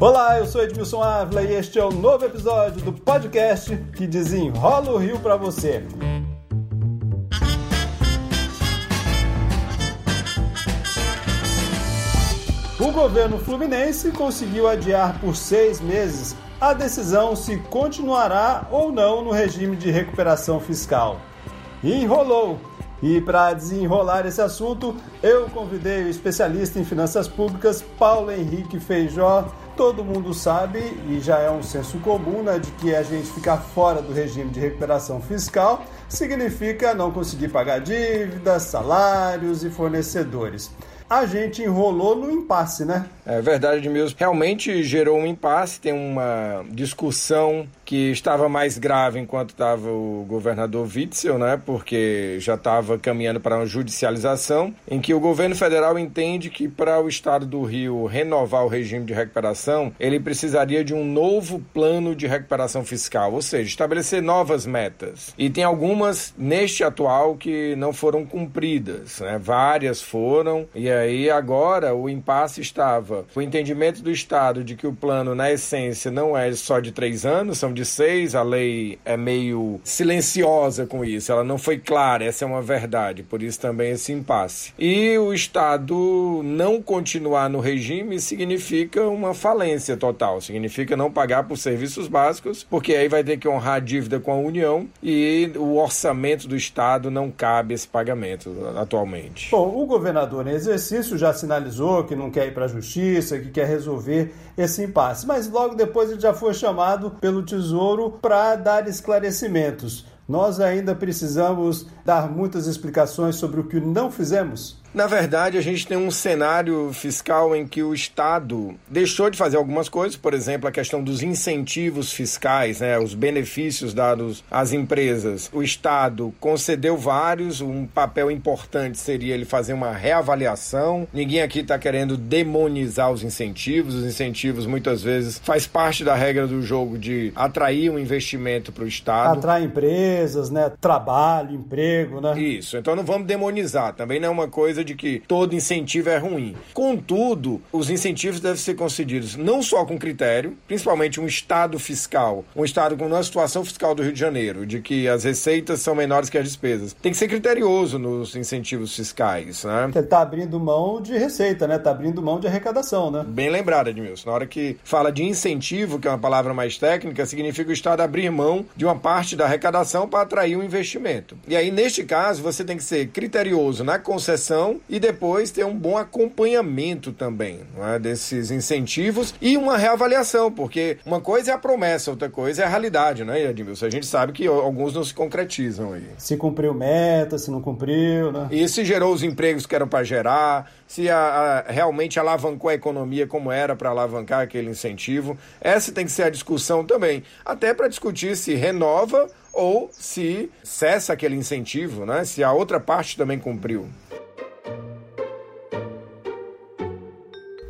Olá, eu sou Edmilson Ávila e este é o novo episódio do podcast que desenrola o Rio para você. O governo fluminense conseguiu adiar por seis meses a decisão se continuará ou não no regime de recuperação fiscal. E enrolou. E para desenrolar esse assunto, eu convidei o especialista em finanças públicas Paulo Henrique Feijó. Todo mundo sabe, e já é um senso comum, né, de que a gente ficar fora do regime de recuperação fiscal significa não conseguir pagar dívidas, salários e fornecedores a gente enrolou no impasse, né? É verdade, Edmilson. Realmente gerou um impasse, tem uma discussão que estava mais grave enquanto estava o governador Witzel, né? Porque já estava caminhando para uma judicialização, em que o governo federal entende que para o estado do Rio renovar o regime de recuperação, ele precisaria de um novo plano de recuperação fiscal, ou seja, estabelecer novas metas. E tem algumas neste atual que não foram cumpridas, né? Várias foram, e aí agora o impasse estava o entendimento do Estado de que o plano, na essência, não é só de três anos, são de seis, a lei é meio silenciosa com isso, ela não foi clara, essa é uma verdade, por isso também esse impasse. E o Estado não continuar no regime significa uma falência total, significa não pagar por serviços básicos, porque aí vai ter que honrar a dívida com a União e o orçamento do Estado não cabe esse pagamento atualmente. Bom, o governador em exercício já sinalizou que não quer ir para a justiça, que quer resolver esse impasse, mas logo depois ele já foi chamado pelo Tesouro para dar esclarecimentos. Nós ainda precisamos dar muitas explicações sobre o que não fizemos? Na verdade, a gente tem um cenário fiscal em que o Estado deixou de fazer algumas coisas, por exemplo, a questão dos incentivos fiscais, né, os benefícios dados às empresas. O Estado concedeu vários, um papel importante seria ele fazer uma reavaliação. Ninguém aqui está querendo demonizar os incentivos, os incentivos muitas vezes faz parte da regra do jogo de atrair um investimento para o Estado. Atrair empresas, né, trabalho, emprego, né? Isso, então não vamos demonizar, também não é uma coisa coisa de que todo incentivo é ruim. Contudo, os incentivos devem ser concedidos não só com critério, principalmente um estado fiscal, um estado com uma situação fiscal do Rio de Janeiro, de que as receitas são menores que as despesas. Tem que ser criterioso nos incentivos fiscais, né? Ele está abrindo mão de receita, né? Está abrindo mão de arrecadação, né? Bem lembrado, Edmilson. Na hora que fala de incentivo, que é uma palavra mais técnica, significa o Estado abrir mão de uma parte da arrecadação para atrair um investimento. E aí, neste caso, você tem que ser criterioso na concessão e depois ter um bom acompanhamento também é? desses incentivos e uma reavaliação, porque uma coisa é a promessa, outra coisa é a realidade, né, Edmilson? A gente sabe que alguns não se concretizam aí. Se cumpriu meta, se não cumpriu, né? E se gerou os empregos que eram para gerar, se a, a, realmente alavancou a economia como era para alavancar aquele incentivo. Essa tem que ser a discussão também, até para discutir se renova ou se cessa aquele incentivo, né? Se a outra parte também cumpriu.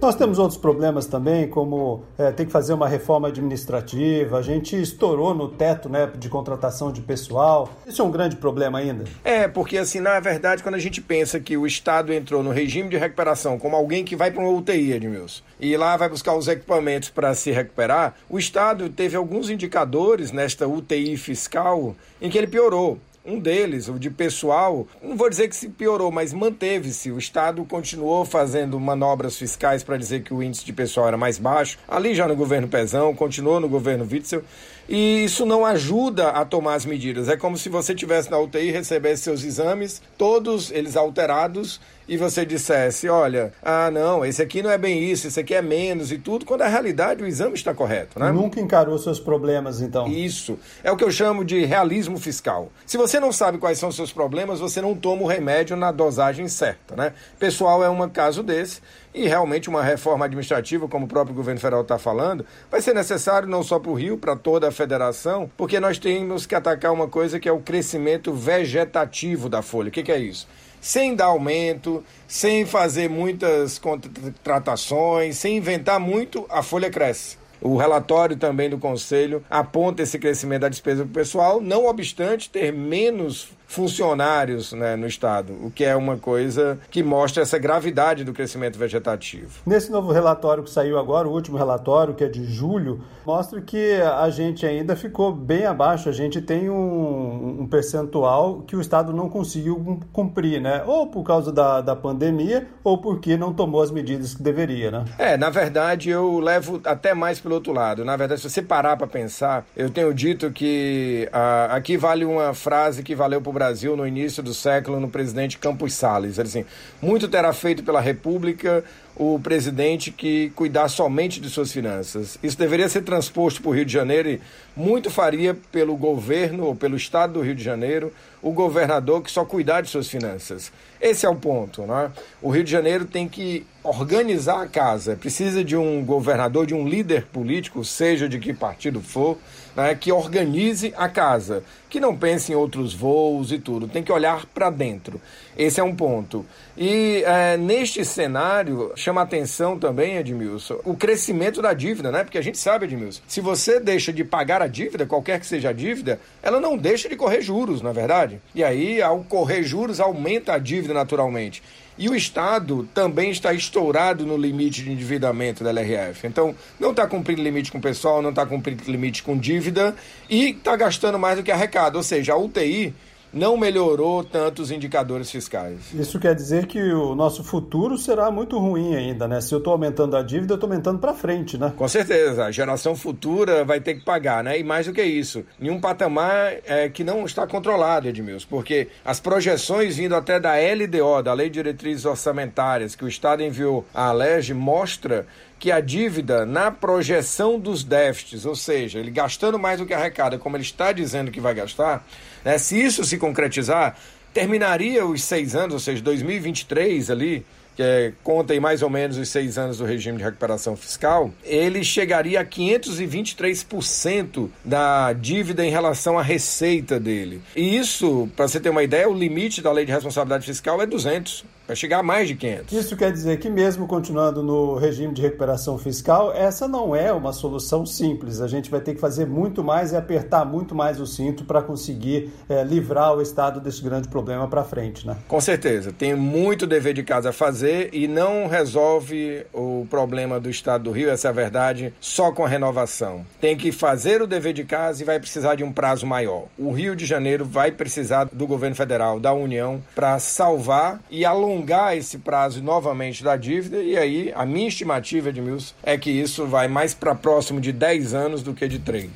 Nós temos outros problemas também, como é, tem que fazer uma reforma administrativa, a gente estourou no teto né, de contratação de pessoal. Isso é um grande problema ainda? É, porque assim, na verdade, quando a gente pensa que o Estado entrou no regime de recuperação como alguém que vai para uma UTI, Edmilson, e lá vai buscar os equipamentos para se recuperar, o Estado teve alguns indicadores nesta UTI fiscal em que ele piorou. Um deles, o de pessoal, não vou dizer que se piorou, mas manteve-se. O Estado continuou fazendo manobras fiscais para dizer que o índice de pessoal era mais baixo. Ali já no governo Pezão, continuou no governo Witzel. E isso não ajuda a tomar as medidas. É como se você tivesse na UTI e recebesse seus exames, todos eles alterados, e você dissesse, olha, ah, não, esse aqui não é bem isso, esse aqui é menos e tudo, quando na realidade o exame está correto, né? Nunca encarou seus problemas, então. Isso. É o que eu chamo de realismo fiscal. Se você não sabe quais são os seus problemas, você não toma o remédio na dosagem certa, né? Pessoal é um caso desse e realmente uma reforma administrativa, como o próprio governo federal está falando, vai ser necessário não só para o Rio, para toda a federação, porque nós temos que atacar uma coisa que é o crescimento vegetativo da folha. O que, que é isso? sem dar aumento, sem fazer muitas contratações, sem inventar muito, a folha cresce. O relatório também do Conselho aponta esse crescimento da despesa pessoal, não obstante ter menos funcionários né, no Estado, o que é uma coisa que mostra essa gravidade do crescimento vegetativo. Nesse novo relatório que saiu agora, o último relatório, que é de julho, mostra que a gente ainda ficou bem abaixo. A gente tem um, um percentual que o Estado não conseguiu cumprir, né? Ou por causa da, da pandemia, ou porque não tomou as medidas que deveria, né? É, na verdade, eu levo até mais pelo outro lado. Na verdade, se você parar para pensar, eu tenho dito que ah, aqui vale uma frase que valeu para o Brasil no início do século no presidente Campos Salles. Ele assim, muito terá feito pela República o presidente que cuidar somente de suas finanças. Isso deveria ser transposto para o Rio de Janeiro e muito faria pelo governo ou pelo estado do Rio de Janeiro o governador que só cuidar de suas finanças. Esse é o ponto. Né? O Rio de Janeiro tem que organizar a casa. Precisa de um governador, de um líder político, seja de que partido for, né, que organize a casa, que não pense em outros voos e tudo. Tem que olhar para dentro. Esse é um ponto. E é, neste cenário, chama atenção também, Edmilson, o crescimento da dívida, né? Porque a gente sabe, Edmilson, se você deixa de pagar a dívida, qualquer que seja a dívida, ela não deixa de correr juros, na é verdade. E aí, ao correr juros, aumenta a dívida naturalmente. E o Estado também está estourado no limite de endividamento da LRF. Então, não está cumprindo limite com o pessoal, não está cumprindo limite com dívida e está gastando mais do que arrecada. Ou seja, a UTI não melhorou tanto os indicadores fiscais. Isso quer dizer que o nosso futuro será muito ruim ainda, né? Se eu estou aumentando a dívida, eu estou aumentando para frente, né? Com certeza. A geração futura vai ter que pagar, né? E mais do que isso, em um patamar é, que não está controlado, Edmilson, porque as projeções vindo até da LDO, da Lei de Diretrizes Orçamentárias, que o Estado enviou à Alerj, mostra que a dívida na projeção dos déficits, ou seja, ele gastando mais do que arrecada, como ele está dizendo que vai gastar, né, se isso se concretizar, terminaria os seis anos, ou seja, 2023 ali, que é, conta aí mais ou menos os seis anos do regime de recuperação fiscal, ele chegaria a 523% da dívida em relação à receita dele. E isso, para você ter uma ideia, o limite da lei de responsabilidade fiscal é 200 vai chegar a mais de 500. Isso quer dizer que, mesmo continuando no regime de recuperação fiscal, essa não é uma solução simples. A gente vai ter que fazer muito mais e apertar muito mais o cinto para conseguir é, livrar o Estado desse grande problema para frente. Né? Com certeza. Tem muito dever de casa a fazer e não resolve o problema do Estado do Rio, essa é a verdade, só com a renovação. Tem que fazer o dever de casa e vai precisar de um prazo maior. O Rio de Janeiro vai precisar do governo federal, da União, para salvar e alongar alongar esse prazo novamente da dívida, e aí a minha estimativa, Edmilson, é que isso vai mais para próximo de 10 anos do que de 3.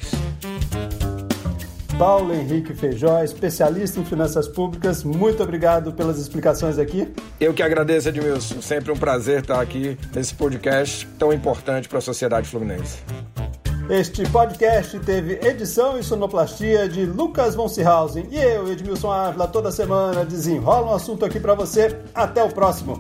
Paulo Henrique Feijó, especialista em finanças públicas, muito obrigado pelas explicações aqui. Eu que agradeço, Edmilson. Sempre um prazer estar aqui nesse podcast tão importante para a sociedade fluminense. Este podcast teve edição e sonoplastia de Lucas von Seehausen e eu, Edmilson Ávila, toda semana desenrola um assunto aqui para você. Até o próximo.